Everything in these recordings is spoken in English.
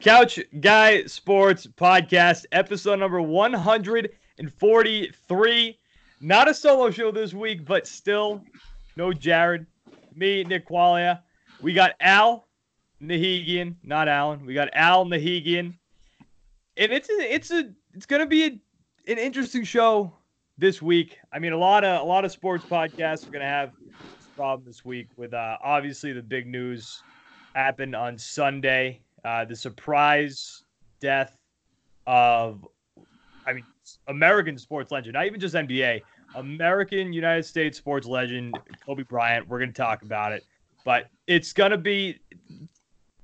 Couch Guy Sports Podcast, episode number 143. Not a solo show this week, but still no Jared. Me, Nick Quaglia. We got Al Nahigian, not Alan. We got Al Nahigian. And it's a, it's a it's gonna be a, an interesting show this week. I mean, a lot of a lot of sports podcasts are gonna have this problem this week with uh, obviously the big news happened on Sunday. Uh, the surprise death of, I mean, American sports legend, not even just NBA, American United States sports legend Kobe Bryant. We're gonna talk about it, but it's gonna be,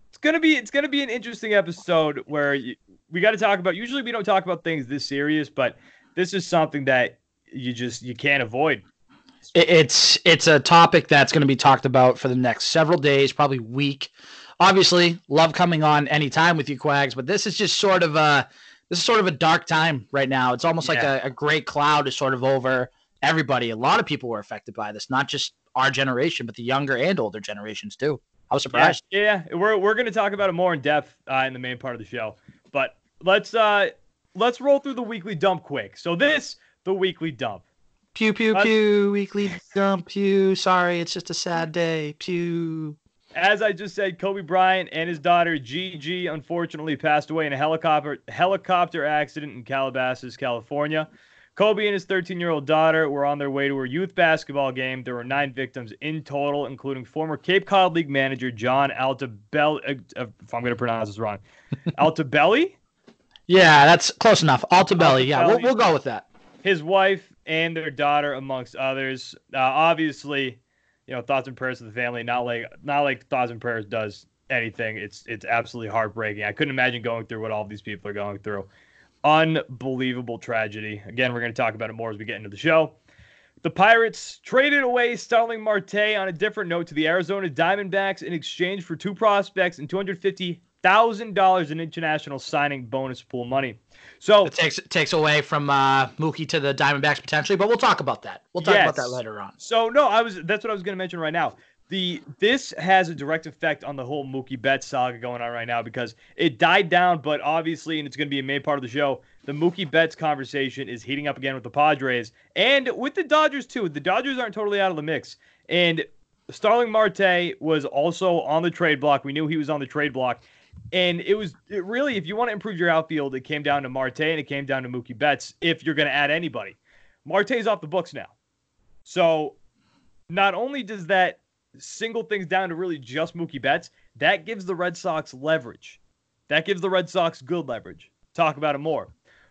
it's gonna be, it's gonna be an interesting episode where you, we got to talk about. Usually, we don't talk about things this serious, but this is something that you just you can't avoid. It's it's a topic that's going to be talked about for the next several days, probably week. Obviously, love coming on anytime with you, Quags, but this is just sort of a this is sort of a dark time right now. It's almost yeah. like a, a great cloud is sort of over everybody. A lot of people were affected by this, not just our generation, but the younger and older generations too. I was surprised. Yeah, yeah. we're we're going to talk about it more in depth uh, in the main part of the show. But let's uh let's roll through the weekly dump quick. So this the weekly dump. Pew pew pew weekly dump pew. Sorry, it's just a sad day. Pew. As I just said, Kobe Bryant and his daughter Gigi unfortunately passed away in a helicopter helicopter accident in Calabasas, California. Kobe and his 13 year old daughter were on their way to a youth basketball game. There were nine victims in total, including former Cape Cod League manager John Altobelli. Uh, if I'm going to pronounce this wrong, Altobelli? Yeah, that's close enough. Altobelli. Altobelli. Yeah, we'll, we'll go with that. His wife and their daughter, amongst others. Uh, obviously, you know, thoughts and prayers to the family. Not like not like thoughts and prayers does anything. It's it's absolutely heartbreaking. I couldn't imagine going through what all these people are going through unbelievable tragedy. Again, we're going to talk about it more as we get into the show. The Pirates traded away Starling Marte on a different note to the Arizona Diamondbacks in exchange for two prospects and $250,000 in international signing bonus pool money. So it takes it takes away from uh, Mookie to the Diamondbacks potentially, but we'll talk about that. We'll talk yes. about that later on. So no, I was that's what I was going to mention right now the this has a direct effect on the whole Mookie Betts saga going on right now because it died down, but obviously, and it's going to be a main part of the show. The Mookie Betts conversation is heating up again with the Padres and with the Dodgers too. The Dodgers aren't totally out of the mix, and Starling Marte was also on the trade block. We knew he was on the trade block, and it was it really if you want to improve your outfield, it came down to Marte and it came down to Mookie Betts. If you're going to add anybody, Marte's off the books now, so not only does that single things down to really just Mookie Betts, that gives the Red Sox leverage. That gives the Red Sox good leverage. Talk about it more.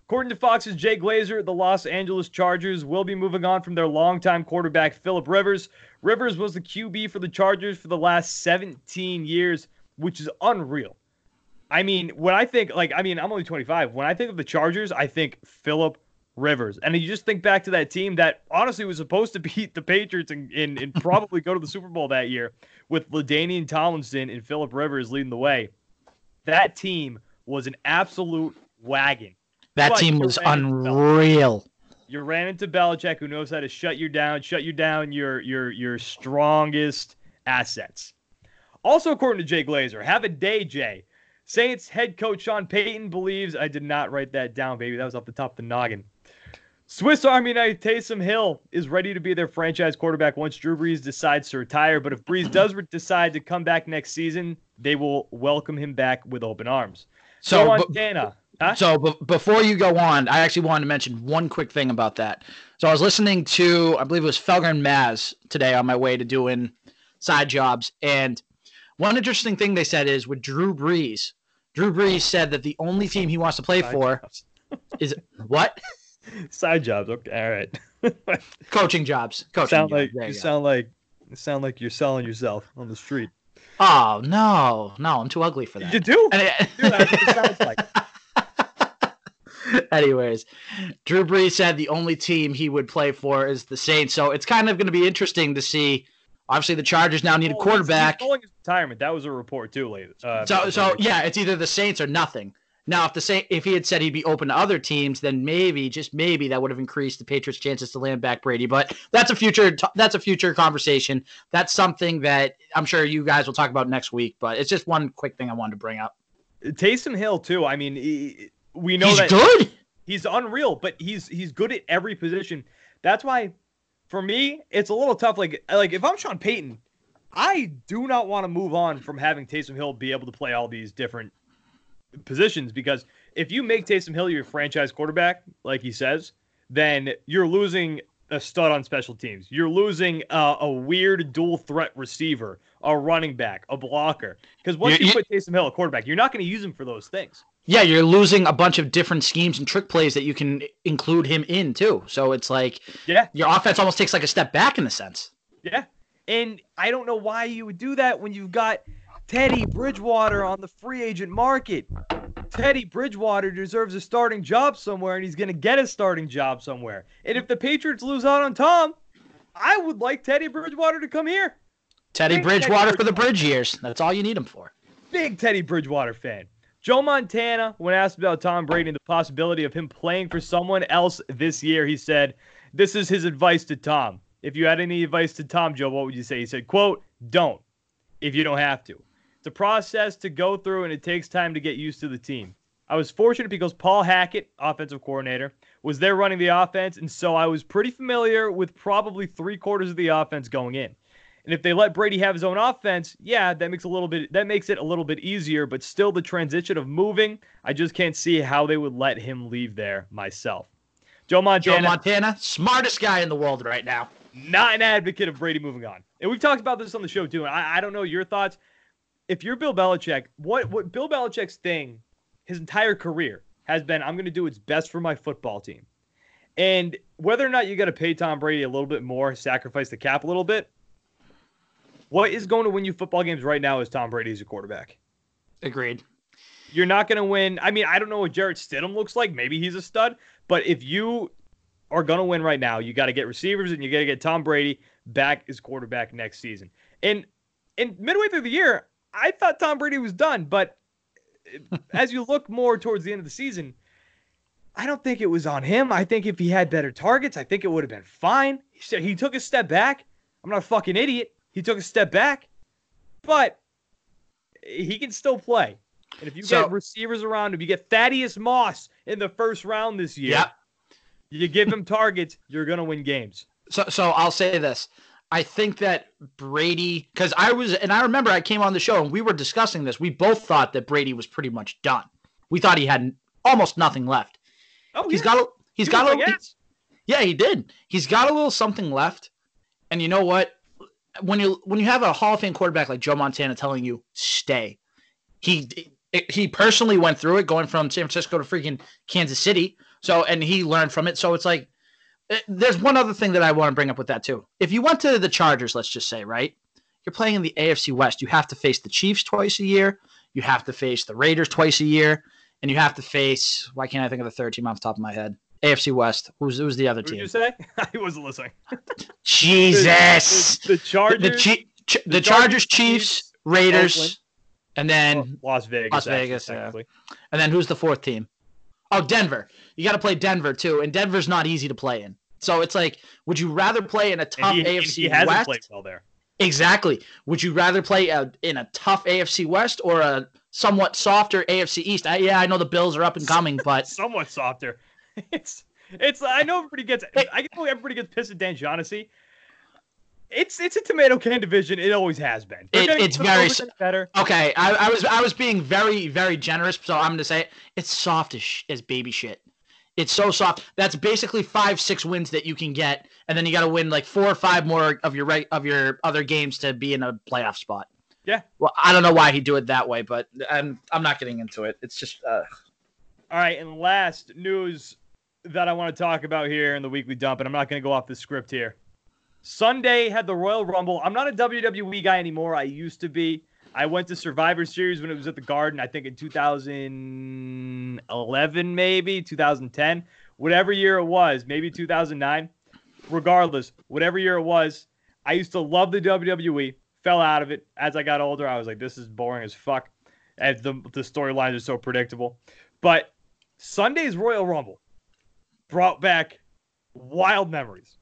According to Fox's Jay Glazer, the Los Angeles Chargers will be moving on from their longtime quarterback, Philip Rivers. Rivers was the QB for the Chargers for the last 17 years, which is unreal. I mean, when I think, like, I mean, I'm only 25. When I think of the Chargers, I think Philip Rivers. And you just think back to that team that honestly was supposed to beat the Patriots and, and, and probably go to the Super Bowl that year with LaDainian Tomlinson and Philip Rivers leading the way. That team was an absolute wagon. That but team was unreal. You ran into Belichick, who knows how to shut you down, shut you down your your your strongest assets. Also, according to Jay Glazer, have a day, Jay. Saints head coach Sean Payton believes I did not write that down, baby. That was off the top of the noggin. Swiss Army knife Taysom Hill is ready to be their franchise quarterback once Drew Brees decides to retire. But if Brees does decide to come back next season, they will welcome him back with open arms. So, Montana. Huh? So b- before you go on, I actually wanted to mention one quick thing about that. So I was listening to, I believe it was Felger and Maz today on my way to doing side jobs, and one interesting thing they said is with Drew Brees. Drew Brees said that the only team he wants to play for is what? Side jobs. Okay, all right. Coaching jobs. Coaching sound jobs. like you, sound like you sound like you're selling yourself on the street. Oh no, no, I'm too ugly for that. You do? It, Dude, it sounds like. Anyways, Drew Brees said the only team he would play for is the Saints. So it's kind of going to be interesting to see. Obviously, the Chargers now need a quarterback. He's, he's retirement. That was a report too, late. Uh, so, so yeah, it's either the Saints or nothing. Now, if the same, if he had said he'd be open to other teams, then maybe, just maybe, that would have increased the Patriots' chances to land back Brady. But that's a future that's a future conversation. That's something that I'm sure you guys will talk about next week. But it's just one quick thing I wanted to bring up. Taysom Hill too. I mean, he, we know He's that good. he's unreal, but he's he's good at every position. That's why, for me, it's a little tough. Like like if I'm Sean Payton, I do not want to move on from having Taysom Hill be able to play all these different positions because if you make Taysom Hill your franchise quarterback, like he says, then you're losing a stud on special teams. You're losing uh, a weird dual threat receiver, a running back, a blocker. Because once You- you, you- put Taysom Hill a quarterback, you're not going to use him for those things. Yeah, you're losing a bunch of different schemes and trick plays that you can include him in too. So it's like Yeah, your offense almost takes like a step back in a sense. yeah. And I don't know why you would do that when you've got Teddy Bridgewater on the free agent market. Teddy Bridgewater deserves a starting job somewhere, and he's going to get a starting job somewhere. And if the Patriots lose out on Tom, I would like Teddy Bridgewater to come here. Teddy Bridgewater Teddy for the bridge years. That's all you need him for. big Teddy Bridgewater fan. Joe Montana, when asked about Tom Brady and the possibility of him playing for someone else this year, he said, This is his advice to Tom. If you had any advice to Tom, Joe, what would you say? He said, quote, don't if you don't have to. It's a process to go through and it takes time to get used to the team. I was fortunate because Paul Hackett, offensive coordinator, was there running the offense, and so I was pretty familiar with probably three quarters of the offense going in. And if they let Brady have his own offense, yeah, that makes a little bit that makes it a little bit easier, but still the transition of moving, I just can't see how they would let him leave there myself. Joe Montana, Joe Montana, smartest guy in the world right now. not an advocate of Brady moving on. And we've talked about this on the show too. And I, I don't know your thoughts. If you're Bill Belichick, what what Bill Belichick's thing, his entire career has been, I'm going to do what's best for my football team. And whether or not you got to pay Tom Brady a little bit more, sacrifice the cap a little bit, what is going to win you football games right now is Tom Brady as your quarterback. Agreed. You're not going to win. I mean, I don't know what Jarrett Stidham looks like. Maybe he's a stud. But if you are going to win right now, you got to get receivers and you got to get Tom Brady back as quarterback next season. And and midway through the year, I thought Tom Brady was done. But as you look more towards the end of the season, I don't think it was on him. I think if he had better targets, I think it would have been fine. He he took a step back. I'm not a fucking idiot. He took a step back, but he can still play. And if you So- get receivers around him, you get Thaddeus Moss in the first round this year. Yep. You give him targets, you're gonna win games. So so I'll say this. I think that Brady because I was and I remember I came on the show and we were discussing this. We both thought that Brady was pretty much done. We thought he had almost nothing left. Oh, He's yeah. got a he's He got a looked like little, ass. yeah he did. He's got a little something left. And you know what? When you when you have a Hall of Fame quarterback like Joe Montana telling you stay, he he personally went through it going from San Francisco to freaking Kansas City. So and he learned from it. So it's like eh, there's one other thing that I want to bring up with that too. If you went to the Chargers, let's just say, right? You're playing in the AFC West. You have to face the Chiefs twice a year. You have to face the Raiders twice a year, and you have to face. Why can't I think of the third team off the top of my head? AFC West. Who's who's the other did team? you say? I wasn't listening. Jesus. The, the, the Chargers, The, the, Ch- the, Chargers, Chargers, Chiefs, Raiders, Oakland. and then well, Las Vegas. Las actually, Vegas, yeah. and then who's the fourth team? Oh, Denver. You got to play Denver too, and Denver's not easy to play in. So it's like, would you rather play in a tough he, AFC he hasn't West? played well there. Exactly. Would you rather play a, in a tough AFC West or a somewhat softer AFC East? I, yeah, I know the Bills are up and coming, but somewhat softer. It's it's I know everybody gets I know everybody gets pissed at Dan Shaughnessy. It's it's a tomato can division. It always has been. It- it's very over s- things better. okay. I, I was I was being very very generous, so I'm gonna say it. It's soft as, sh- as baby shit. It's so soft. That's basically five six wins that you can get, and then you got to win like four or five more of your reg- of your other games to be in a playoff spot. Yeah. Well, I don't know why he do it that way, but I'm I'm not getting into it. It's just uh, All right, and last news that I want to talk about here in the weekly dump, and I'm not going to go off the script here. Sunday had the Royal Rumble. I'm not a WWE guy anymore. I used to be. I went to Survivor Series when it was at the Garden, I think in 2011, maybe 2010, whatever year it was, maybe 2009. Regardless, whatever year it was, I used to love the WWE. Fell out of it as I got older. I was like, this is boring as fuck. And the the storylines are so predictable. But Sunday's Royal Rumble brought back wild memories.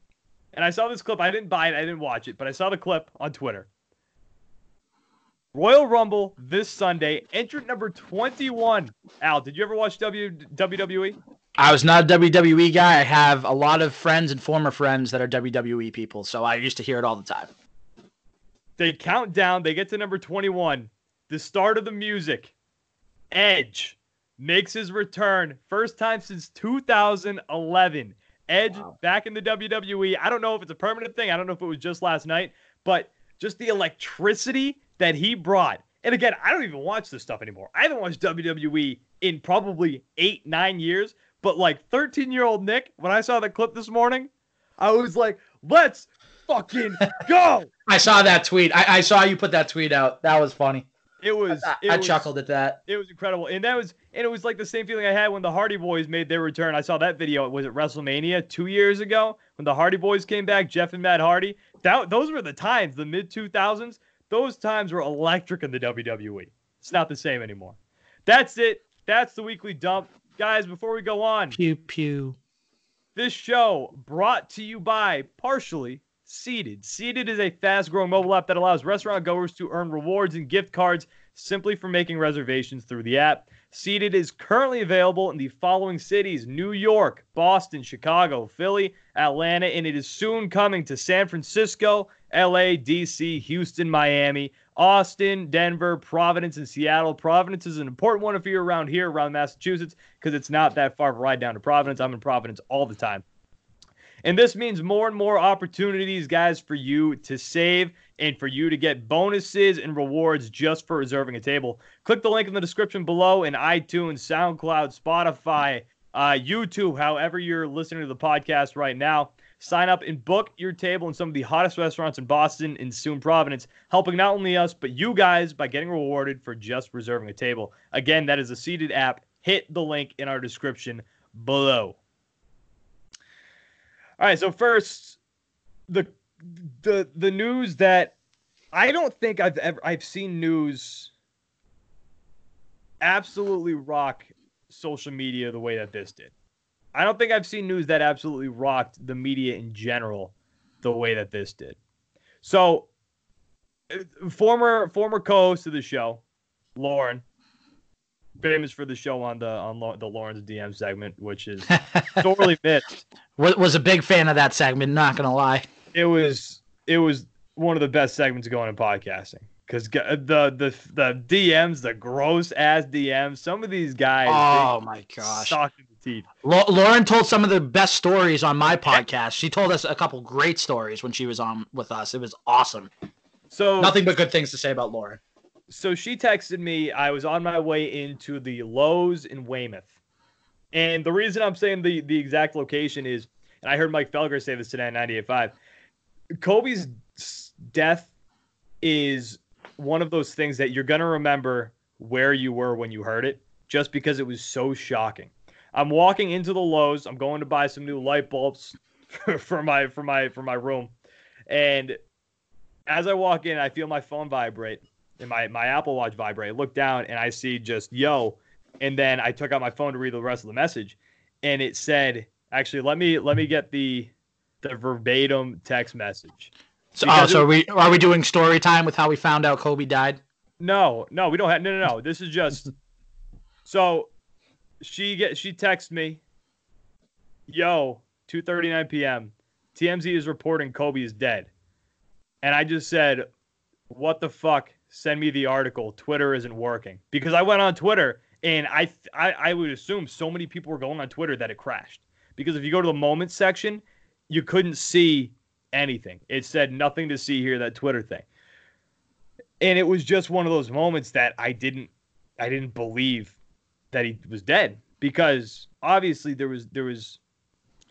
And I saw this clip. I didn't buy it. I didn't watch it, but I saw the clip on Twitter. Royal Rumble this Sunday. Entrant number 21. Al, did you ever watch w- WWE? I was not a WWE guy. I have a lot of friends and former friends that are WWE people, so I used to hear it all the time. They count down. They get to number 21. The start of the music. Edge makes his return. First time since 2011. Edge wow. back in the WWE. I don't know if it's a permanent thing. I don't know if it was just last night, but just the electricity that he brought. And again, I don't even watch this stuff anymore. I haven't watched WWE in probably eight, nine years. But like 13 year old Nick, when I saw the clip this morning, I was like, let's fucking go. I saw that tweet. I, I, saw you put that tweet out. That was funny. It was. I, it I was, chuckled at that. It was incredible, and that was, and it was like the same feeling I had when the Hardy Boys made their return. I saw that video. It was it WrestleMania two years ago when the Hardy Boys came back? Jeff and Matt Hardy. That those were the times, the mid 2000s. Those times were electric in the WWE. It's not the same anymore. That's it. That's the weekly dump, guys. Before we go on, pew pew. This show brought to you by partially Seated. Seated is a fast growing mobile app that allows restaurant goers to earn rewards and gift cards simply for making reservations through the app. Seated is currently available in the following cities New York, Boston, Chicago, Philly, Atlanta, and it is soon coming to San Francisco, LA, DC, Houston, Miami, Austin, Denver, Providence, and Seattle. Providence is an important one if you're around here, around Massachusetts, because it's not that far of a ride down to Providence. I'm in Providence all the time. And this means more and more opportunities, guys, for you to save and for you to get bonuses and rewards just for reserving a table. Click the link in the description below in iTunes, SoundCloud, Spotify, uh, YouTube, however you're listening to the podcast right now. Sign up and book your table in some of the hottest restaurants in Boston and soon Providence, helping not only us, but you guys by getting rewarded for just reserving a table. Again, that is a seated app. Hit the link in our description below. All right, so first, the the the news that I don't think I've ever I've seen news absolutely rock social media the way that this did. I don't think I've seen news that absolutely rocked the media in general the way that this did. So, former former co-host of the show, Lauren, famous for the show on the on the Lauren's DM segment, which is sorely missed. Was a big fan of that segment. Not gonna lie, it was it was one of the best segments going in podcasting because the the the DMs, the gross ass DMs, some of these guys. Oh my gosh! the teeth. Lauren told some of the best stories on my podcast. She told us a couple great stories when she was on with us. It was awesome. So nothing but good things to say about Lauren so she texted me. I was on my way into the Lowe's in Weymouth. And the reason I'm saying the, the exact location is, and I heard Mike Felger say this today on 98.5, Kobe's death is one of those things that you're going to remember where you were when you heard it, just because it was so shocking. I'm walking into the Lowe's. I'm going to buy some new light bulbs for my for my for my room, and as I walk in, I feel my phone vibrate, and my my Apple Watch vibrate. I look down and I see just yo, and then I took out my phone to read the rest of the message, and it said actually let me let me get the the verbatim text message. So, oh, so are we are we doing story time with how we found out Kobe died? No, no, we don't have no no no. This is just so she get she texts me, yo, 2:39 p.m. TMZ is reporting Kobe is dead, and I just said, what the fuck? send me the article. Twitter isn't working because I went on Twitter and I, I I would assume so many people were going on Twitter that it crashed because if you go to the moments section, you couldn't see anything. It said nothing to see here that Twitter thing. And it was just one of those moments that I didn't I didn't believe that he was dead because obviously there was there was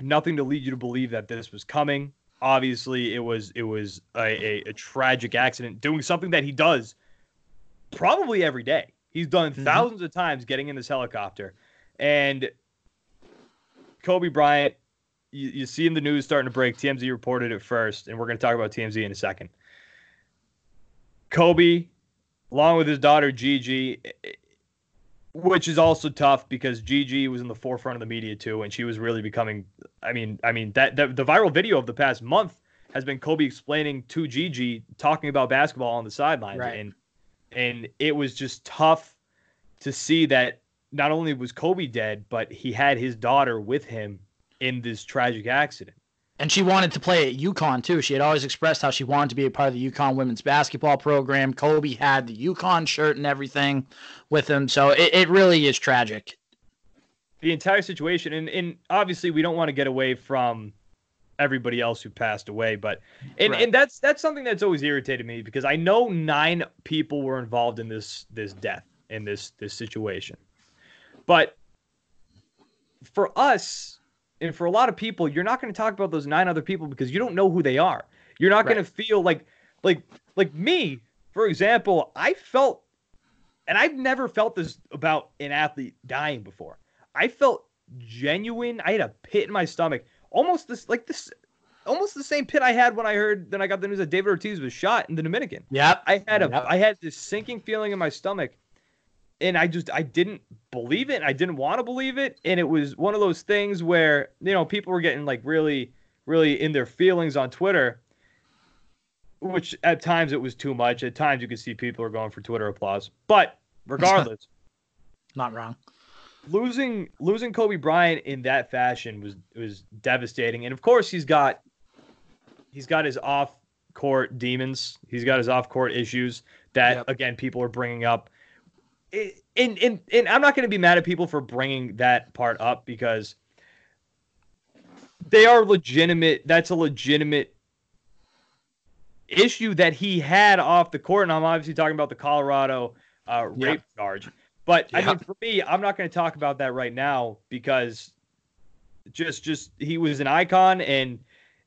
nothing to lead you to believe that this was coming obviously it was it was a, a, a, tragic accident doing something that he does probably every day he's done mm-hmm. thousands of times getting in this helicopter and kobe bryant you, you see in the news starting to break tmz reported it first and we're going to talk about tmz in a second kobe along with his daughter gigi which is also tough because Gigi was in the forefront of the media too, and she was really becoming. I mean, I mean that, that the viral video of the past month has been Kobe explaining to Gigi talking about basketball on the sidelines, right. and and it was just tough to see that not only was Kobe dead, but he had his daughter with him in this tragic accident. And she wanted to play at UConn too. She had always expressed how she wanted to be a part of the UConn women's basketball program. Kobe had the UConn shirt and everything with him. So it, it really is tragic. The entire situation, and, and obviously we don't want to get away from everybody else who passed away, but and, right. and that's that's something that's always irritated me because I know nine people were involved in this this death in this this situation. But for us, and for a lot of people, you're not going to talk about those nine other people because you don't know who they are. You're not right. going to feel like, like, like me, for example. I felt, and I've never felt this about an athlete dying before. I felt genuine. I had a pit in my stomach, almost this, like this, almost the same pit I had when I heard. Then I got the news that David Ortiz was shot in the Dominican. Yeah, I had a, yep. I had this sinking feeling in my stomach and I just I didn't believe it. I didn't want to believe it, and it was one of those things where you know people were getting like really really in their feelings on Twitter, which at times it was too much. At times you could see people are going for Twitter applause, but regardless, not wrong. Losing losing Kobe Bryant in that fashion was was devastating, and of course he's got he's got his off court demons. He's got his off court issues that yep. again people are bringing up and, and, and I'm not going to be mad at people for bringing that part up because they are legitimate. That's a legitimate issue that he had off the court. And I'm obviously talking about the Colorado uh, rape yeah. charge. But yeah. I mean, for me, I'm not going to talk about that right now because just just he was an icon and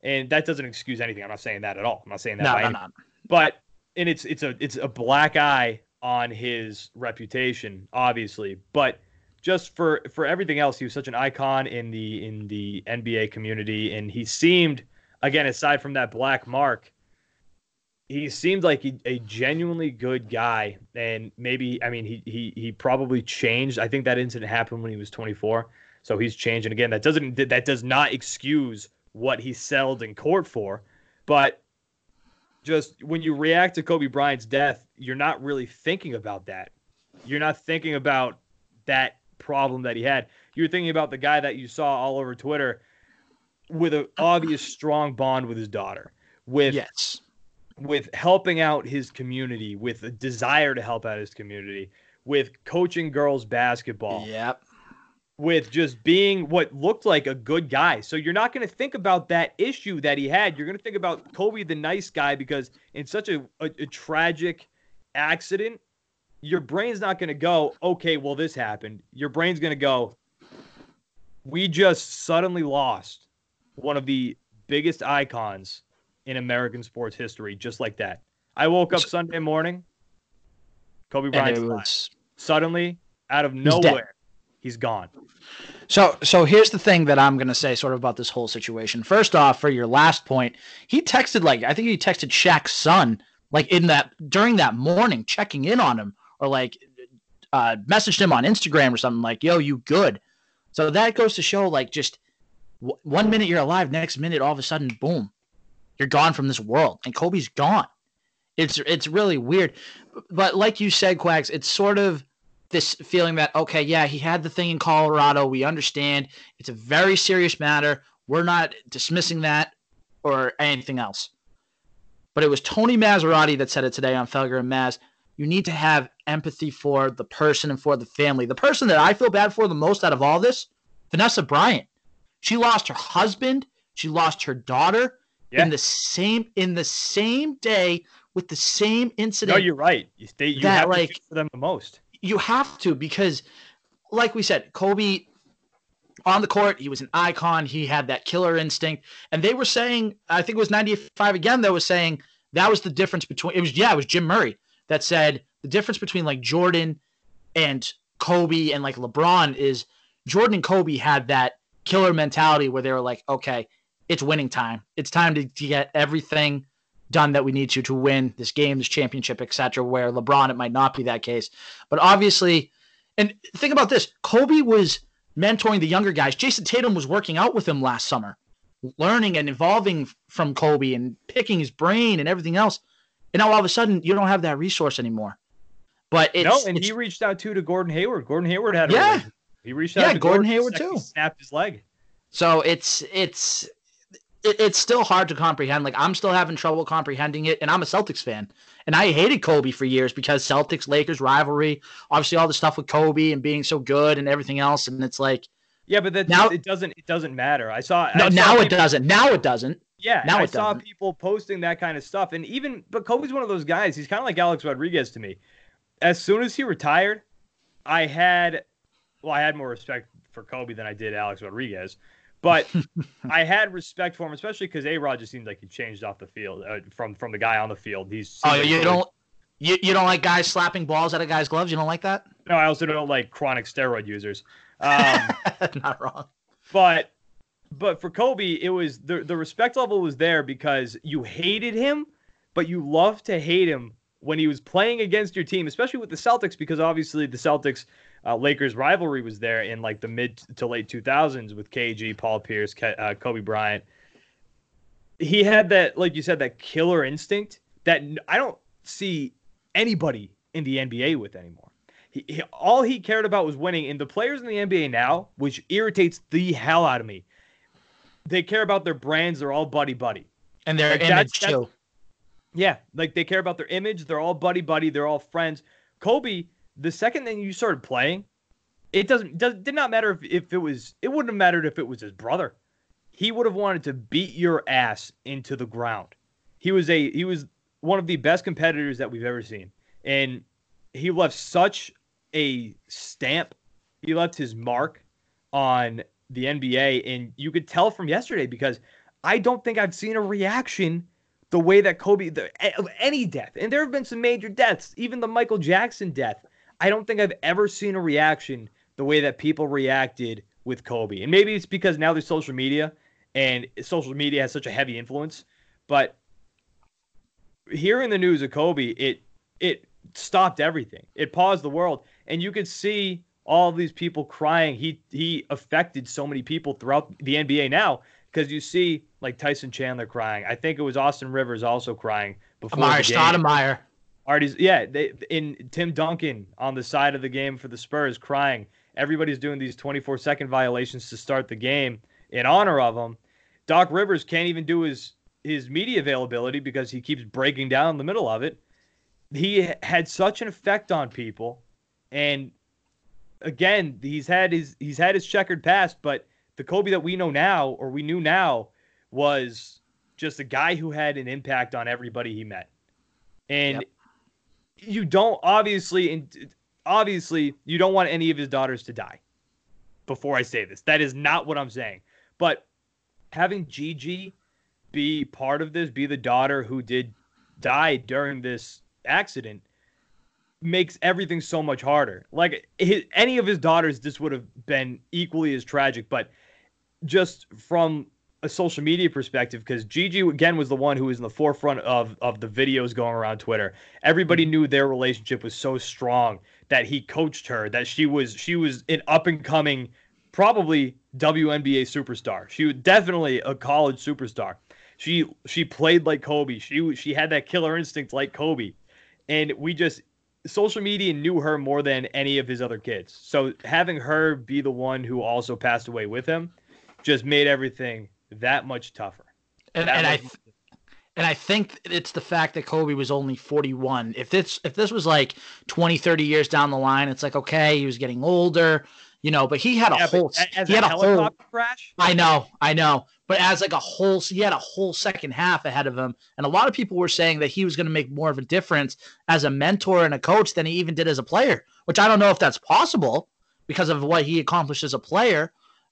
and that doesn't excuse anything. I'm not saying that at all. I'm not saying that. No, no, no. But and it's it's a it's a black eye on his reputation, obviously, but just for for everything else, he was such an icon in the in the NBA community, and he seemed, again, aside from that black mark, he seemed like a, a genuinely good guy. And maybe, I mean, he he he probably changed. I think that incident happened when he was 24, so he's changed. And again, that doesn't that does not excuse what he settled in court for, but just when you react to Kobe Bryant's death, you're not really thinking about that. You're not thinking about that problem that he had. You're thinking about the guy that you saw all over Twitter with an obvious strong bond with his daughter, with yes, with helping out his community, with a desire to help out his community, with coaching girls basketball. Yep with just being what looked like a good guy. So you're not going to think about that issue that he had. You're going to think about Kobe, the nice guy, because in such a, a, a tragic accident, your brain's not going to go, okay, well, this happened. Your brain's going to go, we just suddenly lost one of the biggest icons in American sports history, just like that. I woke up Sunday morning, Kobe Bryant was suddenly out of nowhere he's gone. So so here's the thing that I'm gonna say sort of about this whole situation. First off, for your last point, he texted like I think he texted Shaq's son like in that during that morning, checking in on him, or like uh, messaged him on Instagram or something like, "Yo, you good?" So that goes to show like just w- one minute you're alive, next minute all of a sudden, boom, you're gone from this world, and Kobe's gone. It's it's really weird, but like you said, Quags, it's sort of this feeling that okay, yeah, he had the thing in Colorado. We understand it's a very serious matter. We're not dismissing that or anything else. But it was Tony Massarotti that said it today on Felger and Maz. You need to have empathy for the person and for the family. The person that I feel bad for the most out of all this, Vanessa Bryant. She lost her husband. She lost her daughter yeah. in the same in the same day with the same incident. No, you're right. You, they, you that, have like, for them the most you have to because, like we said, Kobe on the court, he was an icon. He had that killer instinct. And they were saying, I think it was 95 again, that was saying that was the difference between, it was, yeah, it was Jim Murray that said the difference between like Jordan and Kobe and like LeBron is Jordan and Kobe had that killer mentality where they were like, okay, it's winning time. It's time to, to get everything done that we need to to win this game, this championship, etc. Where LeBron, it might not be that case, but obviously, and think about this: Kobe was mentoring the younger guys. Jayson Tatum was working out with him last summer, learning and evolving from Kobe and picking his brain and everything else. And now all of a sudden, you don't have that resource anymore. But it's, no, and he reached out too to Gordon Hayward. Gordon Hayward had a Yeah. He reached out Yeah, to Gordon Gordon, Hayward too. he Snapped his leg. So it's it's it, it's still hard to comprehend. Like I'm still having trouble comprehending it, and I'm a Celtics fan, and I hated Kobe for years because Celtics Lakers rivalry, obviously all the stuff with Kobe and being so good and everything else, and it's like Yeah, but that Now- it doesn't it doesn't matter. I saw no, I saw now it doesn't. Now it doesn't. Yeah, Now I it saw doesn't. people posting that kind of stuff, and even but Kobe's one of those guys. He's kind of like Alex Rodriguez to me. As soon as he retired, I had well, I had more respect for Kobe than I did Alex Rodriguez, but I had respect for him, especially because A Rod just seemed like he changed off the field uh, from from the guy on the field. He's Oh, you really- don't you, you don't like guys slapping balls out of guys' gloves? You don't like that? No, I also don't like chronic steroid users. Um, Not wrong. but but for Kobe, it was the the respect level was there because you hated him, but you loved to hate him when he was playing against your team, especially with the Celtics, because obviously the Celtics uh, Lakers rivalry was there in like the mid to late 2000s with KG, Paul Pierce, Ke- uh, Kobe Bryant. He had that, like you said, that killer instinct that I don't see anybody in the NBA with anymore. He, he, all he cared about was winning. And the players in the NBA now, which irritates the hell out of me, they care about their brands. They're all buddy buddy. And their Like, image too. Yeah, like they care about their image. They're all buddy buddy. They're all friends. Kobe, the second that you started playing, it doesn't does did not matter if, if it was it wouldn't have mattered if it was his brother. He would have wanted to beat your ass into the ground. He was a he was one of the best competitors that we've ever seen. And he left such a stamp. He left his mark on the NBA and you could tell from yesterday because I don't think I've seen a reaction the way that Kobe the, of any death, and there have been some major deaths, even the Michael Jackson death. I don't think I've ever seen a reaction the way that people reacted with Kobe. And maybe it's because now there's social media and social media has such a heavy influence, but hearing the news of Kobe, it it stopped everything. It paused the world, and you could see all these people crying. He he affected so many people throughout the NBA now because you see like Tyson Chandler crying. I think it was Austin Rivers also crying before Amar'e the game. Stoudemire. Artie's, yeah, they in Tim Duncan on the side of the game for the Spurs crying. Everybody's doing these 24 second violations to start the game in honor of him. Doc Rivers can't even do his his media availability because he keeps breaking down in the middle of it. He had such an effect on people, and again, he's had his he's had his checkered past, but the Kobe that we know now or we knew now was just a guy who had an impact on everybody he met. And Yep. You don't obviously and obviously you don't want any of his daughters to die. Before I say this, that is not what I'm saying. But having Gigi be part of this, be the daughter who did die during this accident makes everything so much harder. Like his, any of his daughters, this would have been equally as tragic. But just from a social media perspective, because Gigi again was the one who was in the forefront of of the videos going around Twitter. Everybody mm-hmm. knew their relationship was so strong that he coached her, that she was she was an up and coming, probably WNBA superstar. She was definitely a college superstar. She she played like Kobe. She she had that killer instinct like Kobe, and we just social media knew her more than any of his other kids. So having her be the one who also passed away with him just made everything that much tougher. And, and I was- and I think it's the fact that Kobe was only 41. If this if this was like 20, 30 years down the line, it's like okay, he was getting older, you know, but he had a Yeah, whole he a had a whole crash. I know, I know. But as like a whole, he had a whole second half ahead of him, and a lot of people were saying that he was going to make more of a difference as a mentor and a coach than he even did as a player. Which I don't know if that's possible because of what he accomplished as a player.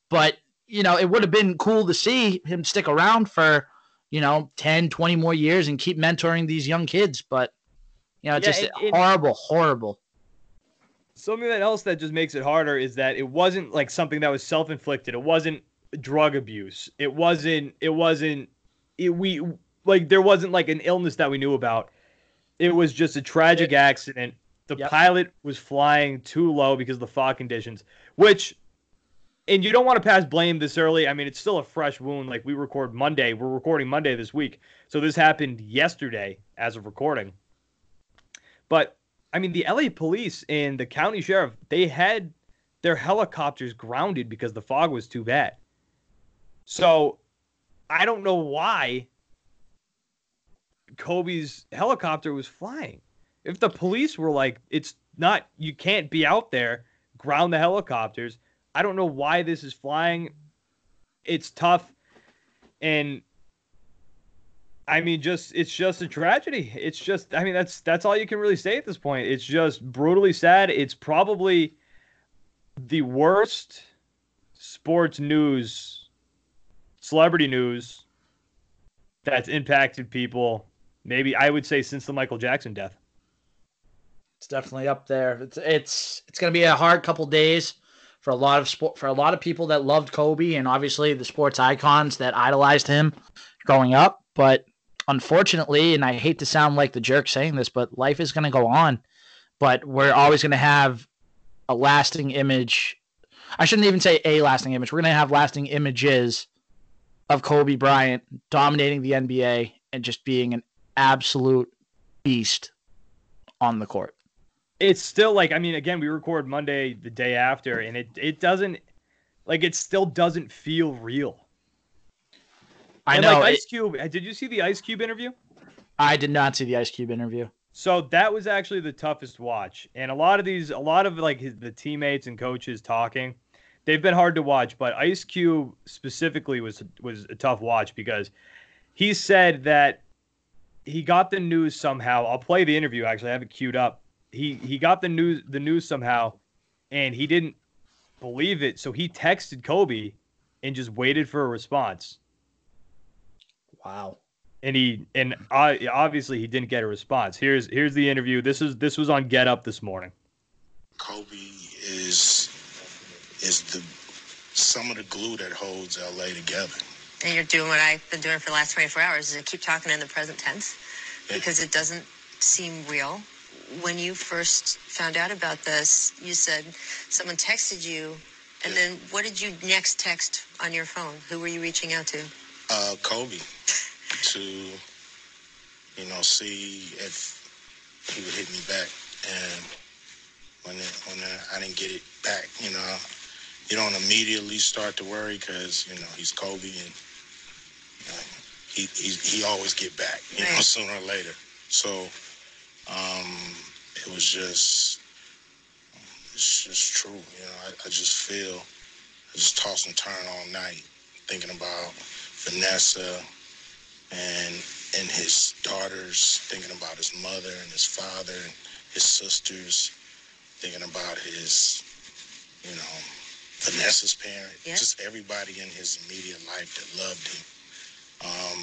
But you know, it would have been cool to see him stick around for you know 10, 20 more years and keep mentoring these young kids. But you know, it's Yeah, just and- horrible, horrible. Something that else that just makes it harder is that it wasn't like something that was self-inflicted. It wasn't drug abuse. It wasn't. It wasn't. It, we like there wasn't like an illness that we knew about. It was just a tragic accident. The Yep. pilot was flying too low because of the fog conditions, which, and you don't want to pass blame this early. I mean, it's still a fresh wound. Like we record Monday, we're recording Monday this week, so this happened yesterday as of recording. But I mean, the LA police and the county sheriff, they had their helicopters grounded because the fog was too bad. So I don't know why Kobe's helicopter was flying. If the police were like, it's not, you can't be out there, ground the helicopters. I don't know why this is flying. It's tough. And I mean, just it's just a tragedy. It's just, I mean, that's that's all you can really say at this point. It's just brutally sad. It's probably the worst sports news, celebrity news that's impacted people. Maybe I would say since the Michael Jackson death. It's definitely up there. It's it's it's gonna be a hard couple days for a lot of sport for a lot of people that loved Kobe and obviously the sports icons that idolized him growing up. But unfortunately, and I hate to sound like the jerk saying this, but life is going to go on. But we're always going to have a lasting image. I shouldn't even say a lasting image. We're going to have lasting images of Kobe Bryant dominating the NBA and just being an absolute beast on the court. It's still like I mean, again, we record Monday the day after, and it it doesn't like it still doesn't feel real. I and know. Like it- Ice Cube, uh, did you see the Ice Cube interview? I did not see the Ice Cube interview. So that was actually the toughest watch, and a lot of these, a lot of like his, the teammates and coaches talking, they've been hard to watch. But Ice Cube specifically was was a tough watch because he said that he got the news somehow. I'll play the interview. Actually, I have it queued up. He he got the news the news somehow, and he didn't believe it. So he texted Kobe and just waited for a response. Wow. and he and I obviously he didn't get a response. Here's here's the interview. This is this was on Get Up this morning. Kobe is is the some of the glue that holds LA together. And you're doing what I've been doing for the last 24 hours is I keep talking in the present tense Yeah. because it doesn't seem real. When you first found out about this, you said someone texted you, and Yeah. then what did you next text on your phone? Who were you reaching out to? Uh, Kobe to you know see if he would hit me back, and when it, when I didn't get it back, you know, you don't immediately start to worry because you know he's Kobe and you know, he, he he always get back, you know, sooner or later. So um, it was just it's just true, you know. I, I just feel I just toss and turn all night thinking about Vanessa and and his daughters, thinking about his mother and his father and his sisters, thinking about his, you know, Vanessa's parents, Yeah. just everybody in his immediate life that loved him. Um,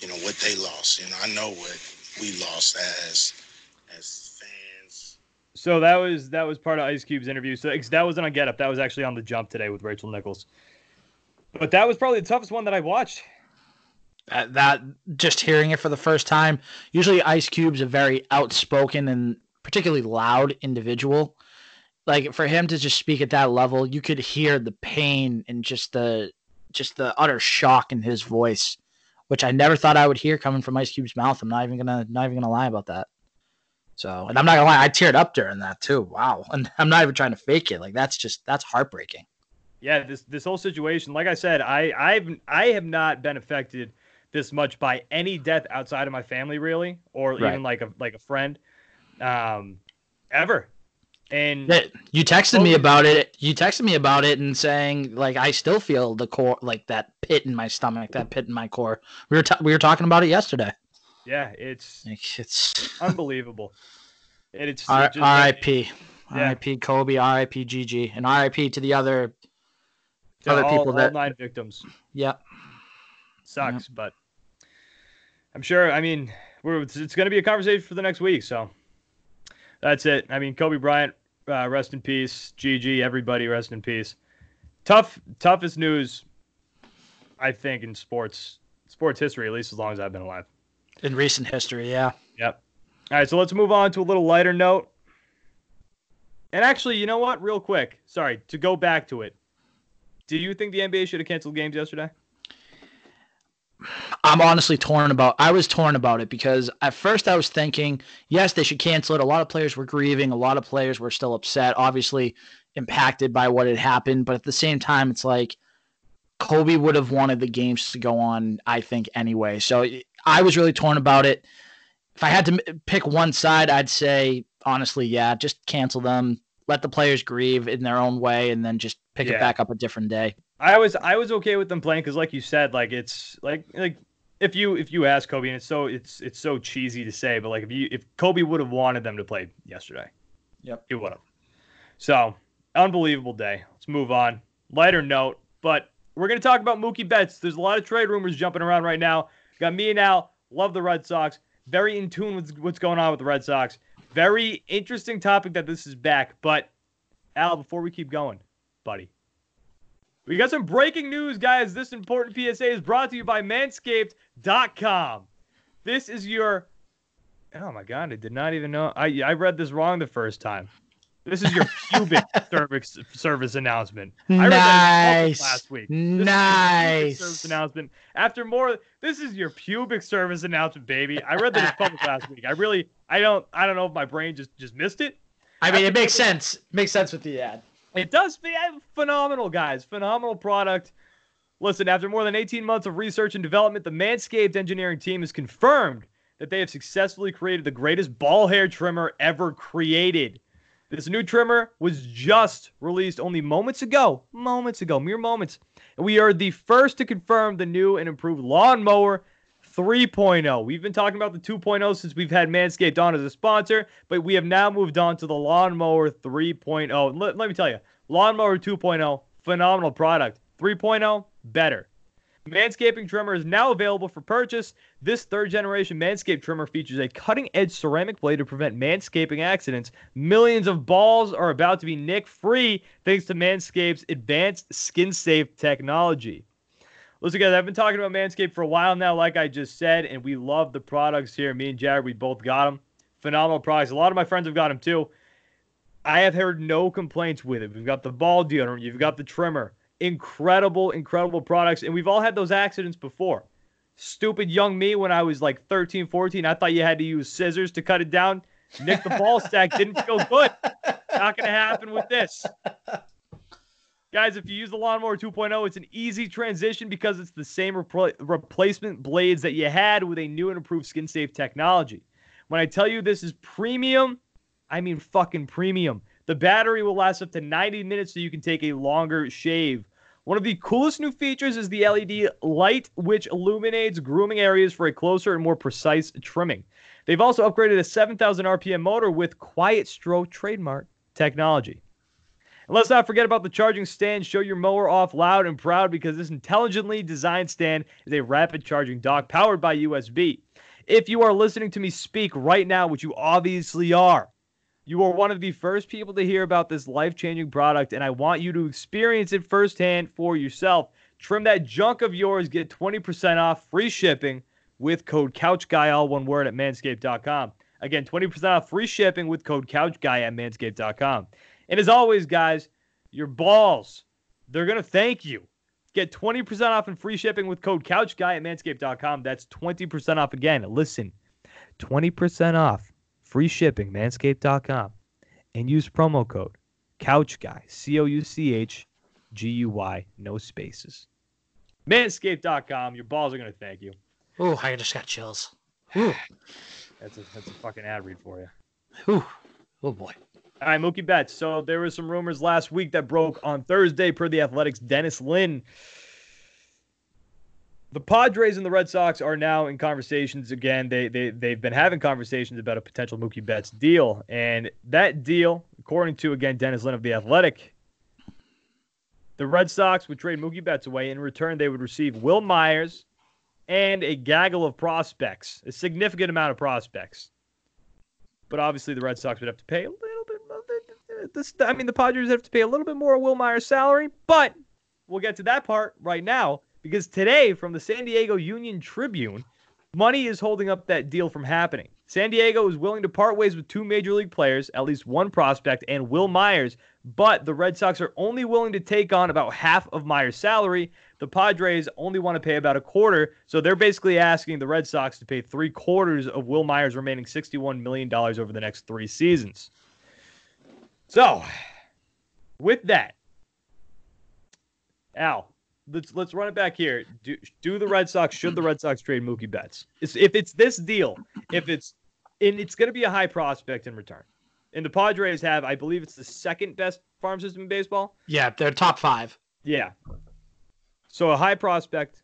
you know what they lost. You know, I know what we lost as as fans. So that was that was part of Ice Cube's interview. So that wasn't on Get Up. That was actually on the Jump today with Rachel Nichols. But that was probably the toughest one that I watched. Uh, that just hearing it for the first time. Usually, Ice Cube's a very outspoken and particularly loud individual. Like for him to just speak at that level, you could hear the pain and just the just the utter shock in his voice, which I never thought I would hear coming from Ice Cube's mouth. I'm not even gonna not even gonna lie about that. So, and I'm not gonna lie, I teared up during that too. Wow, and I'm not even trying to fake it. Like that's just that's heartbreaking. Yeah, this this whole situation, like I said, I I've I have not been affected this much by any death outside of my family, really, or Right. even like a like a friend, um, ever. And That- You texted me about it. You texted me about it and saying like I still feel the core, like that pit in my stomach, that pit in my core. We were ta- we were talking about it yesterday. yeah, it's Like, it's unbelievable. And it's R- R.I.P. Yeah. R.I.P. Kobe. R.I.P. Gigi. And R.I.P. to the other. to other all, people all that- nine victims. Yep. sucks, but I'm sure. I mean, we're, it's, it's going to be a conversation for the next week. So that's it. I mean, Kobe Bryant, uh, rest in peace. GG, everybody, rest in peace. Tough, toughest news, I think, in sports sports history, at least as long as I've been alive. In recent history, yeah. Yep. All right, so let's move on to a little lighter note. And actually, you know what? Real quick, sorry to go back to it. Do you think the NBA should have canceled games yesterday? I'm honestly torn about. I was torn about it because at first I was thinking, yes, they should cancel it. A lot of players were grieving. A lot of players were still upset, obviously impacted by what had happened. But at the same time, it's like Kobe would have wanted the games to go on. I think anyway. So I was really torn about it. If I had to pick one side, I'd say honestly, yeah, just cancel them. Let the players grieve in their own way, and then just pick Yeah. it back up a different day. I was I was okay with them playing because, like you said, like it's like like if you if you ask Kobe, and it's so it's it's so cheesy to say, but like if you if Kobe would have wanted them to play yesterday, Yep. he would have. So unbelievable day. Let's move on. Lighter note, but we're gonna talk about Mookie Betts. There's a lot of trade rumors jumping around right now. Got me and Al. Love the Red Sox. Very in tune with what's going on with the Red Sox. Very interesting topic that this is back. But Al, before we keep going, buddy. We got some breaking news, guys. This important PSA is brought to you by Manscaped.com. This is your. Oh my God! I did not even know. I I read this wrong the first time. This is your pubic service service announcement. I read that Nice. last week. This is your pubic Nice. service announcement. After more, this is your pubic service announcement, baby. I read that public last week. I really, I don't, I don't know if my brain just just missed it. I mean, it makes sense. Makes sense with the ad. It does be eh, phenomenal, guys. Phenomenal product. Listen, after more than 18 months of research and development, the Manscaped engineering team has confirmed that they have successfully created the greatest ball hair trimmer ever created. This new trimmer was just released only moments ago. Moments ago, mere moments. And we are the first to confirm the new and improved lawnmower 3.0. We've been talking about the 2.0 since we've had Manscaped on as a sponsor, but we have now moved on to the lawnmower 3.0. Let, let me tell you, lawnmower 2.0, phenomenal product. 3.0, better. Manscaping trimmer is now available for purchase. This third generation Manscaped trimmer features a cutting edge ceramic blade to prevent manscaping accidents. Millions of balls are about to be nick free thanks to Manscaped's advanced skin safe technology. Listen, guys, I've been talking about Manscaped for a while now, like I just said, and we love the products here. Me and Jared, we both got them. Phenomenal products. A lot of my friends have got them too. I have heard no complaints with it. We've got the ball deodorant, you've got the trimmer. Incredible, incredible products. And we've all had those accidents before. Stupid young me when I was like 13, 14, I thought you had to use scissors to cut it down. Nick the ball stack didn't feel good. Not going to happen with this. Guys, if you use the Lawnmower 2.0, it's an easy transition because it's the same repl- replacement blades that you had with a new and improved skin safe technology. When I tell you this is premium, I mean fucking premium. The battery will last up to 90 minutes so you can take a longer shave. One of the coolest new features is the LED light, which illuminates grooming areas for a closer and more precise trimming. They've also upgraded a 7,000 RPM motor with Quiet Stroke trademark technology. And let's not forget about the charging stand. Show your mower off loud and proud because this intelligently designed stand is a rapid charging dock powered by USB. If you are listening to me speak right now, which you obviously are, you are one of the first people to hear about this life changing product, and I want you to experience it firsthand for yourself. Trim that junk of yours, get 20% off free shipping with code CouchGuy, all one word, at manscaped.com. Again, 20% off free shipping with code CouchGuy at manscaped.com. And as always, guys, your balls, they're going to thank you. Get 20% off and free shipping with code CouchGuy at manscaped.com. That's 20% off again. Listen, 20% off free shipping, manscaped.com, and use promo code CouchGuy, C O U C H G U Y, no spaces. Manscaped.com. Your balls are going to thank you. Oh, I just got chills. Ooh, That's a, that's a fucking ad read for you. ooh, oh boy. All right, Mookie Betts. So there were some rumors last week that broke on Thursday per the Athletics. Dennis Lin. The Padres and the Red Sox are now in conversations again. They they they've been having conversations about a potential Mookie Betts deal, and that deal, according to again Dennis Lin of the Athletic, the Red Sox would trade Mookie Betts away. In return, they would receive Wil Myers and a gaggle of prospects, a significant amount of prospects. But obviously, the Red Sox would have to pay a little. This, I mean, the Padres have to pay a little bit more of Wil Myers' salary, but we'll get to that part right now because today, from the San Diego Union Tribune, money is holding up that deal from happening. San Diego is willing to part ways with two major league players, at least one prospect, and Wil Myers, but the Red Sox are only willing to take on about half of Myers' salary. The Padres only want to pay about a quarter, so they're basically asking the Red Sox to pay three quarters of Wil Myers' remaining $61 million over the next three seasons. So, with that, Al, let's let's run it back here. Do, do the Red Sox should the Red Sox trade Mookie Betts? It's, if it's this deal, if it's and it's going to be a high prospect in return. And the Padres have, I believe, it's the second best farm system in baseball. Yeah, they're top five. Yeah. So a high prospect,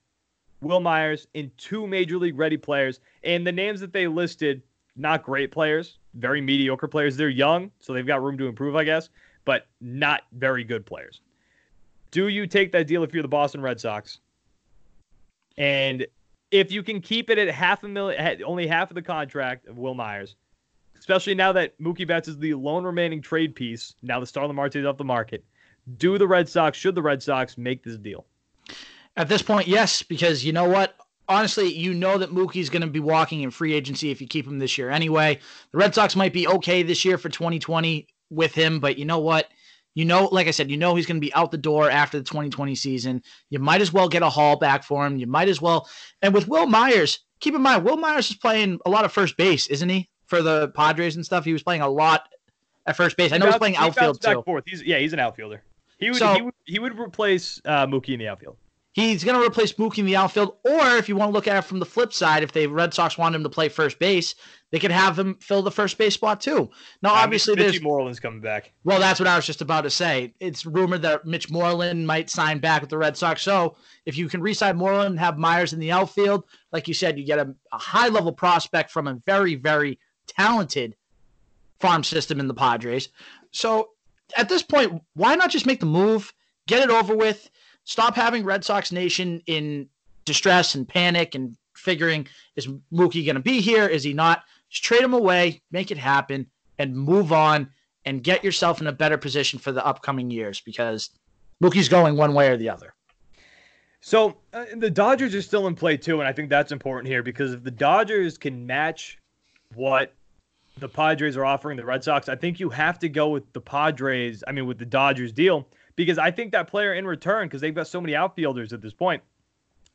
Wil Myers, and two major league ready players, and the names that they listed, not great players, very mediocre players. They're young, so they've got room to improve, I guess, but not very good players. Do you take that deal if you're the Boston Red Sox? And if you can keep it at half a million, only half of the contract of Wil Myers, especially now that Mookie Betts is the lone remaining trade piece, now the Starling Marte is off the market, do the Red Sox, should the Red Sox make this deal? At this point, yes, because you know what? Honestly, you know that Mookie's going to be walking in free agency if you keep him this year anyway. The Red Sox might be okay this year for 2020 with him, but you know what? You know, like I said, you know he's going to be out the door after the 2020 season. You might as well get a haul back for him. You might as well. And with Wil Myers, keep in mind, Wil Myers is playing a lot of first base, isn't he? For the Padres and stuff, he was playing a lot at first base. I know he he's playing outfield too. Forth. He's, yeah, he's an outfielder. He would, so, he would he would replace uh, Mookie in the outfield. He's going to replace Mookie in the outfield, or if you want to look at it from the flip side, if the Red Sox want him to play first base, they could have him fill the first base spot too. Now, obviously, Mitch, there's Moreland's coming back. Well, that's what I was just about to say. It's rumored that Mitch Moreland might sign back with the Red Sox. So, if you can re-sign Moreland and have Myers in the outfield, like you said, you get a, a high-level prospect from a very, very talented farm system in the Padres. So, at this point, why not just make the move, get it over with? Stop having Red Sox Nation in distress and panic and figuring is Mookie going to be here? Is he not? Just trade him away, make it happen, and move on and get yourself in a better position for the upcoming years because Mookie's going one way or the other. So uh, the Dodgers are still in play too, and I think that's important here because if the Dodgers can match what the Padres are offering the Red Sox, I think you have to go with the Padres. I mean, with the Dodgers deal because I think that player in return, because they've got so many outfielders at this point,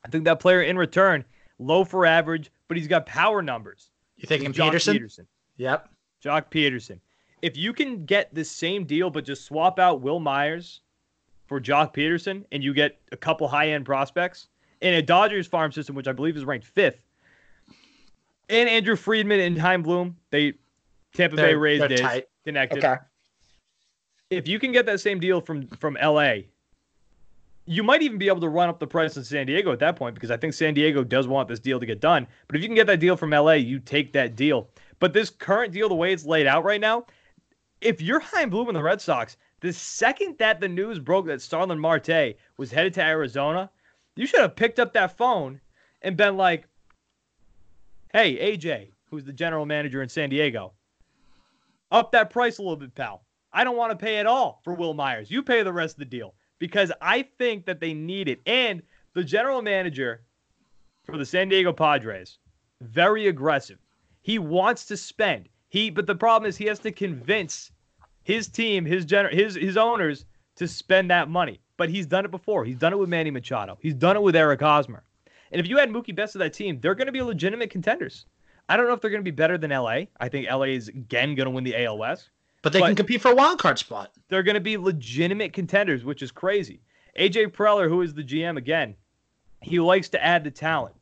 I think that player in return, low for average, but he's got power numbers. You thinking Pederson? Pederson? Yep. Joc Pederson. If you can get the same deal, but just swap out Wil Myers for Joc Pederson and you get a couple high end prospects in a Dodgers farm system, which I believe is ranked fifth, and Andrew Friedman and Chaim Bloom, they Tampa they're, Bay Rays did connected. Okay if you can get that same deal from from LA, you might even be able to run up the price in San Diego at that point because I think San Diego does want this deal to get done. But if you can get that deal from LA, you take that deal. But this current deal, the way it's laid out right now, if you're Chaim Bloom in the Red Sox, the second that the news broke that Starling Marte was headed to Arizona, you should have picked up that phone and been like, "Hey, AJ, who's the general manager in San Diego, up that price a little bit, pal." I don't want to pay at all for Wil Myers. You pay the rest of the deal because I think that they need it. And the general manager for the San Diego Padres, very aggressive. He wants to spend. He but the problem is he has to convince his team, his gener- his his owners to spend that money. But he's done it before. He's done it with Manny Machado. He's done it with Eric Hosmer. And if you add Mookie Betts to that team, they're going to be legitimate contenders. I don't know if they're going to be better than LA. I think LA is again going to win the ALS. But they but can compete for a wild card spot. They're going to be legitimate contenders, which is crazy. AJ Preller, who is the GM again, he likes to add the talent.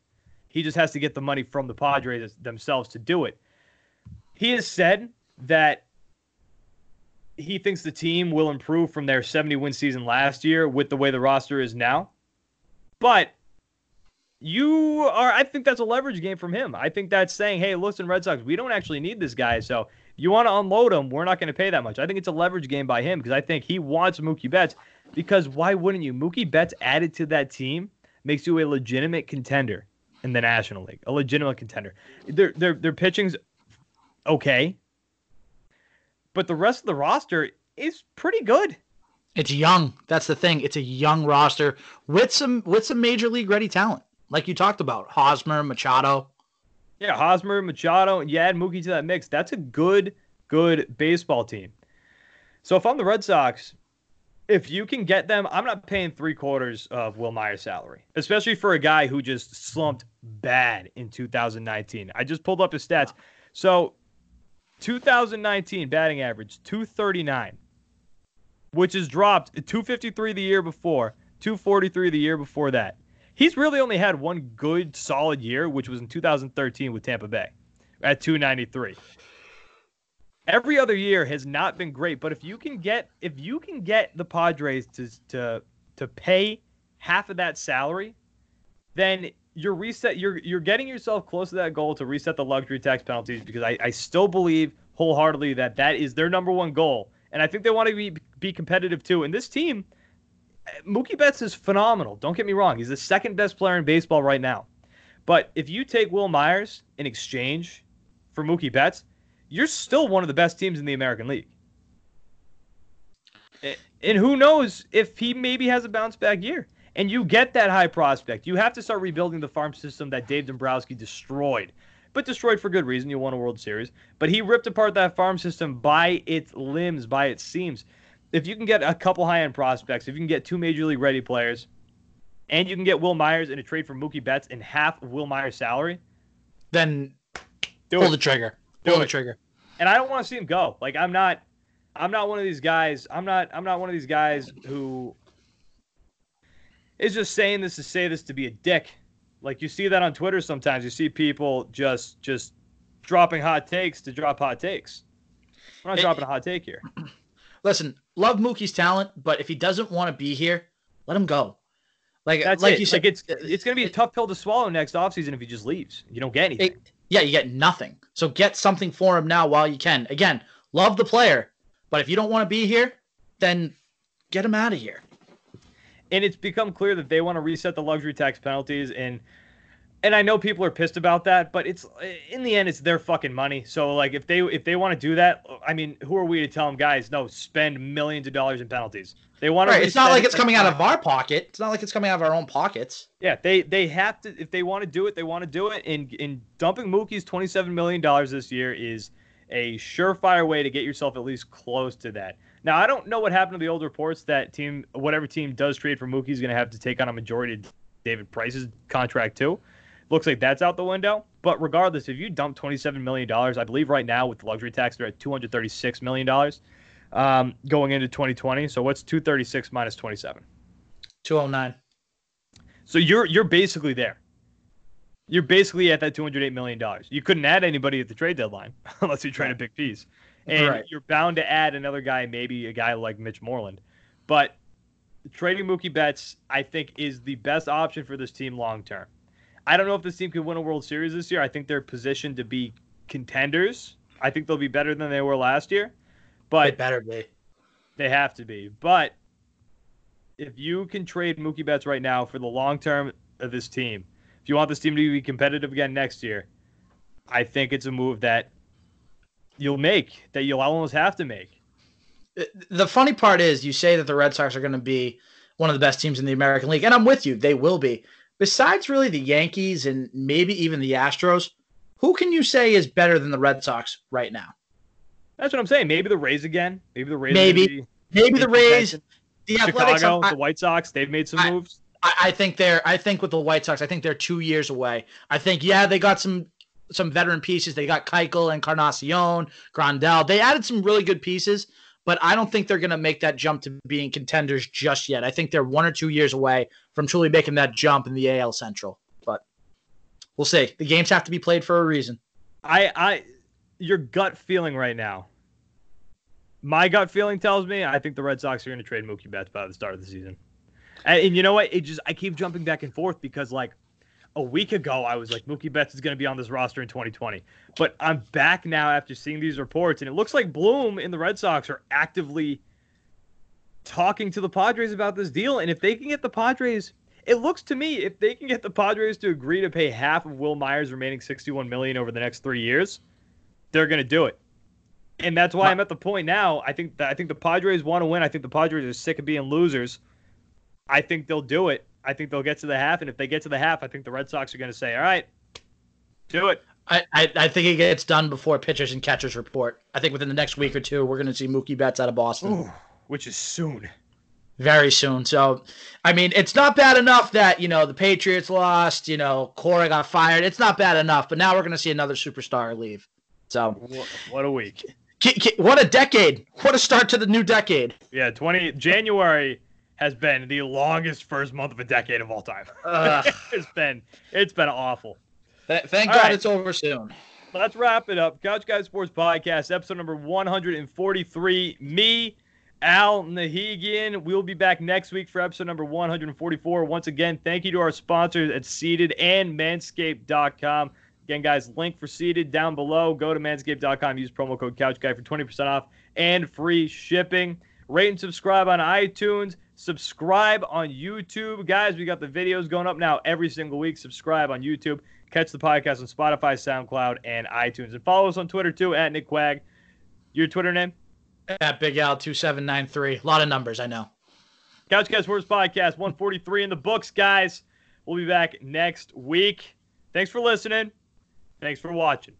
He just has to get the money from the Padres themselves to do it. He has said that he thinks the team will improve from their 70 win season last year with the way the roster is now. But you are, I think that's a leverage game from him. I think that's saying, hey, listen, Red Sox, we don't actually need this guy. So you want to unload him, we're not going to pay that much. I think it's a leverage game by him because I think he wants Mookie Betts. Because why wouldn't you? Mookie Betts added to that team makes you a legitimate contender in the National League, a legitimate contender. Their their their pitching's okay, but the rest of the roster is pretty good. It's young. That's the thing. It's a young roster with some with some major league ready talent, like you talked about, Hosmer, Machado. Yeah, Hosmer, Machado, and you add Mookie to that mix. That's a good, good baseball team. So if I'm the Red Sox, if you can get them, I'm not paying three quarters of Wil Myers' salary, especially for a guy who just slumped bad in 2019. I just pulled up his stats. So 2019 batting average 239, which is dropped 253 the year before, 243 the year before that. He's really only had one good solid year, which was in 2013 with Tampa Bay at 293 every other year has not been great. But if you can get if you can get the Padres to to to pay half of that salary, then you're reset you're you're getting yourself close to that goal to reset the luxury tax penalties because I, I still believe wholeheartedly that that is their number one goal. And I think they want to be be competitive too. And this team, Mookie Betts is phenomenal. Don't get me wrong; he's the second best player in baseball right now. But if you take Wil Myers in exchange for Mookie Betts, you're still one of the best teams in the American League. And who knows if he maybe has a bounce back year. And you get that high prospect. You have to start rebuilding the farm system that Dave Dombrowski destroyed, but destroyed for good reason. You won a World Series. But he ripped apart that farm system by its limbs, by its seams. If you can get a couple high end prospects, if you can get two major league ready players, and you can get Wil Myers in a trade for Mookie Betts in half of Wil Myers' salary, then do pull it. the trigger. Do Pull it. the trigger. and I don't want to see him go. Like I'm not, I'm not one of these guys. I'm not. I'm not one of these guys who is just saying this to say this to be a dick. Like you see that on Twitter sometimes. You see people just just dropping hot takes to drop hot takes. We're not It- dropping a hot take here. Listen, love Mookie's talent, but if he doesn't want to be here, let him go. Like That's like it. you said, like it's uh, it's gonna be a tough pill to swallow next offseason if he just leaves. You don't get anything. it- yeah, you get nothing. So get something for him now while you can. Again, love the player, but if you don't want to be here, then get him out of here. and it's become clear that they want to reset the luxury tax penalties and and I know people are pissed about that, but it's in the end it's their fucking money. So like if they if they want to do that, I mean, who are we to tell them guys, no, spend millions of dollars in penalties. They want to It's not like it's coming out of our pocket. It's not like it's coming out of our own pockets. Yeah, they they have to if they want to do it, they want to do it. And in dumping Mookie's twenty seven million dollars this year is a surefire way to get yourself at least close to that. Now I don't know what happened to the old reports that team whatever team does trade for Mookie is going to have to take on a majority of David Price's contract too. Looks like that's out the window. But regardless, if you dump twenty seven million dollars, I believe right now with the luxury tax they're at two hundred thirty six million dollars um, going into twenty twenty. So what's two thirty six minus twenty seven? 209. So you're you're basically there. You're basically at that 208 million dollars. You couldn't add anybody at the trade deadline unless you're trade a big piece, and Right. you're bound to add another guy, maybe a guy like Mitch Moreland. But trading Mookie Betts, I think, is the best option for this team long term. I don't know if this team can win a World Series this year. I think they're positioned to be contenders. I think they'll be better than they were last year, but It better be. they have to be. But if you can trade Mookie Betts right now for the long term of this team, if you want this team to be competitive again next year, I think it's a move that you'll make, that you'll almost have to make. The funny part is you say that the Red Sox are going to be one of the best teams in the American League, and I'm with you. They will be. Besides really the Yankees and maybe even the Astros, who can you say is better than the Red Sox right now? That's what I'm saying. Maybe the Rays again. Maybe the Rays. Maybe. Maybe the Rays, the Athletics. Chicago, I, the White Sox. They've made some I- moves. I, I think they're. I think with the White Sox, I think they're two years away. I think yeah, they got some some veteran pieces. They got Keuchel and Carnacion, Grandal. They added some really good pieces, but I don't think they're going to make that jump to being contenders just yet. I think they're one or two years away from truly making that jump in the AL Central. But we'll see. The games have to be played for a reason. I, I, your gut feeling right now. My gut feeling tells me I think the Red Sox are going to trade Mookie Betts by the start of the season. And, and you know what? It just I keep jumping back and forth because like a week ago I was like Mookie Betts is going to be on this roster in 2020, but I'm back now after seeing these reports, and it looks like Bloom and the Red Sox are actively talking to the Padres about this deal. And if they can get the Padres, it looks to me if they can get the Padres to agree to pay half of Wil Myers' remaining 61 million over the next three years, they're going to do it. And that's why I'm at the point now. I think that I think the Padres want to win. I think the Padres are sick of being losers. I think they'll do it. I think they'll get to the half, and if they get to the half, I think the Red Sox are going to say, "All right, do it." I, I, I think it gets done before pitchers and catchers report. I think within the next week or two, we're going to see Mookie Betts out of Boston. Ooh, which is soon. Very soon. So, I mean, it's not bad enough that, you know, the Patriots lost, you know, Cora got fired. It's not bad enough, but now we're going to see another superstar leave. So, what, what a week. What a decade. What a start to the new decade. Yeah, 20 January has been the longest first month of a decade of all time. Uh, it's been it's been awful. Th- thank all God right. it's over soon. Let's wrap it up. Couch Guys Sports Podcast, episode number 143. Me, Al Nahigian. We'll be back next week for episode number 144. Once again, thank you to our sponsors at Seated and Manscaped.com. Again, guys, link for Seated down below. Go to manscaped.com. Use promo code CouchGuy for 20% off and free shipping. Rate and subscribe on iTunes. Subscribe on YouTube. Guys, we got the videos going up now every single week. Subscribe on YouTube. Catch the podcast on Spotify, SoundCloud, and iTunes. And follow us on Twitter too at Nick Quag. Your Twitter name? At Big Al two seven nine three. A lot of numbers, I know. Couch Guys Sports Podcast 143 in the books, guys. We'll be back next week. Thanks for listening. Thanks for watching.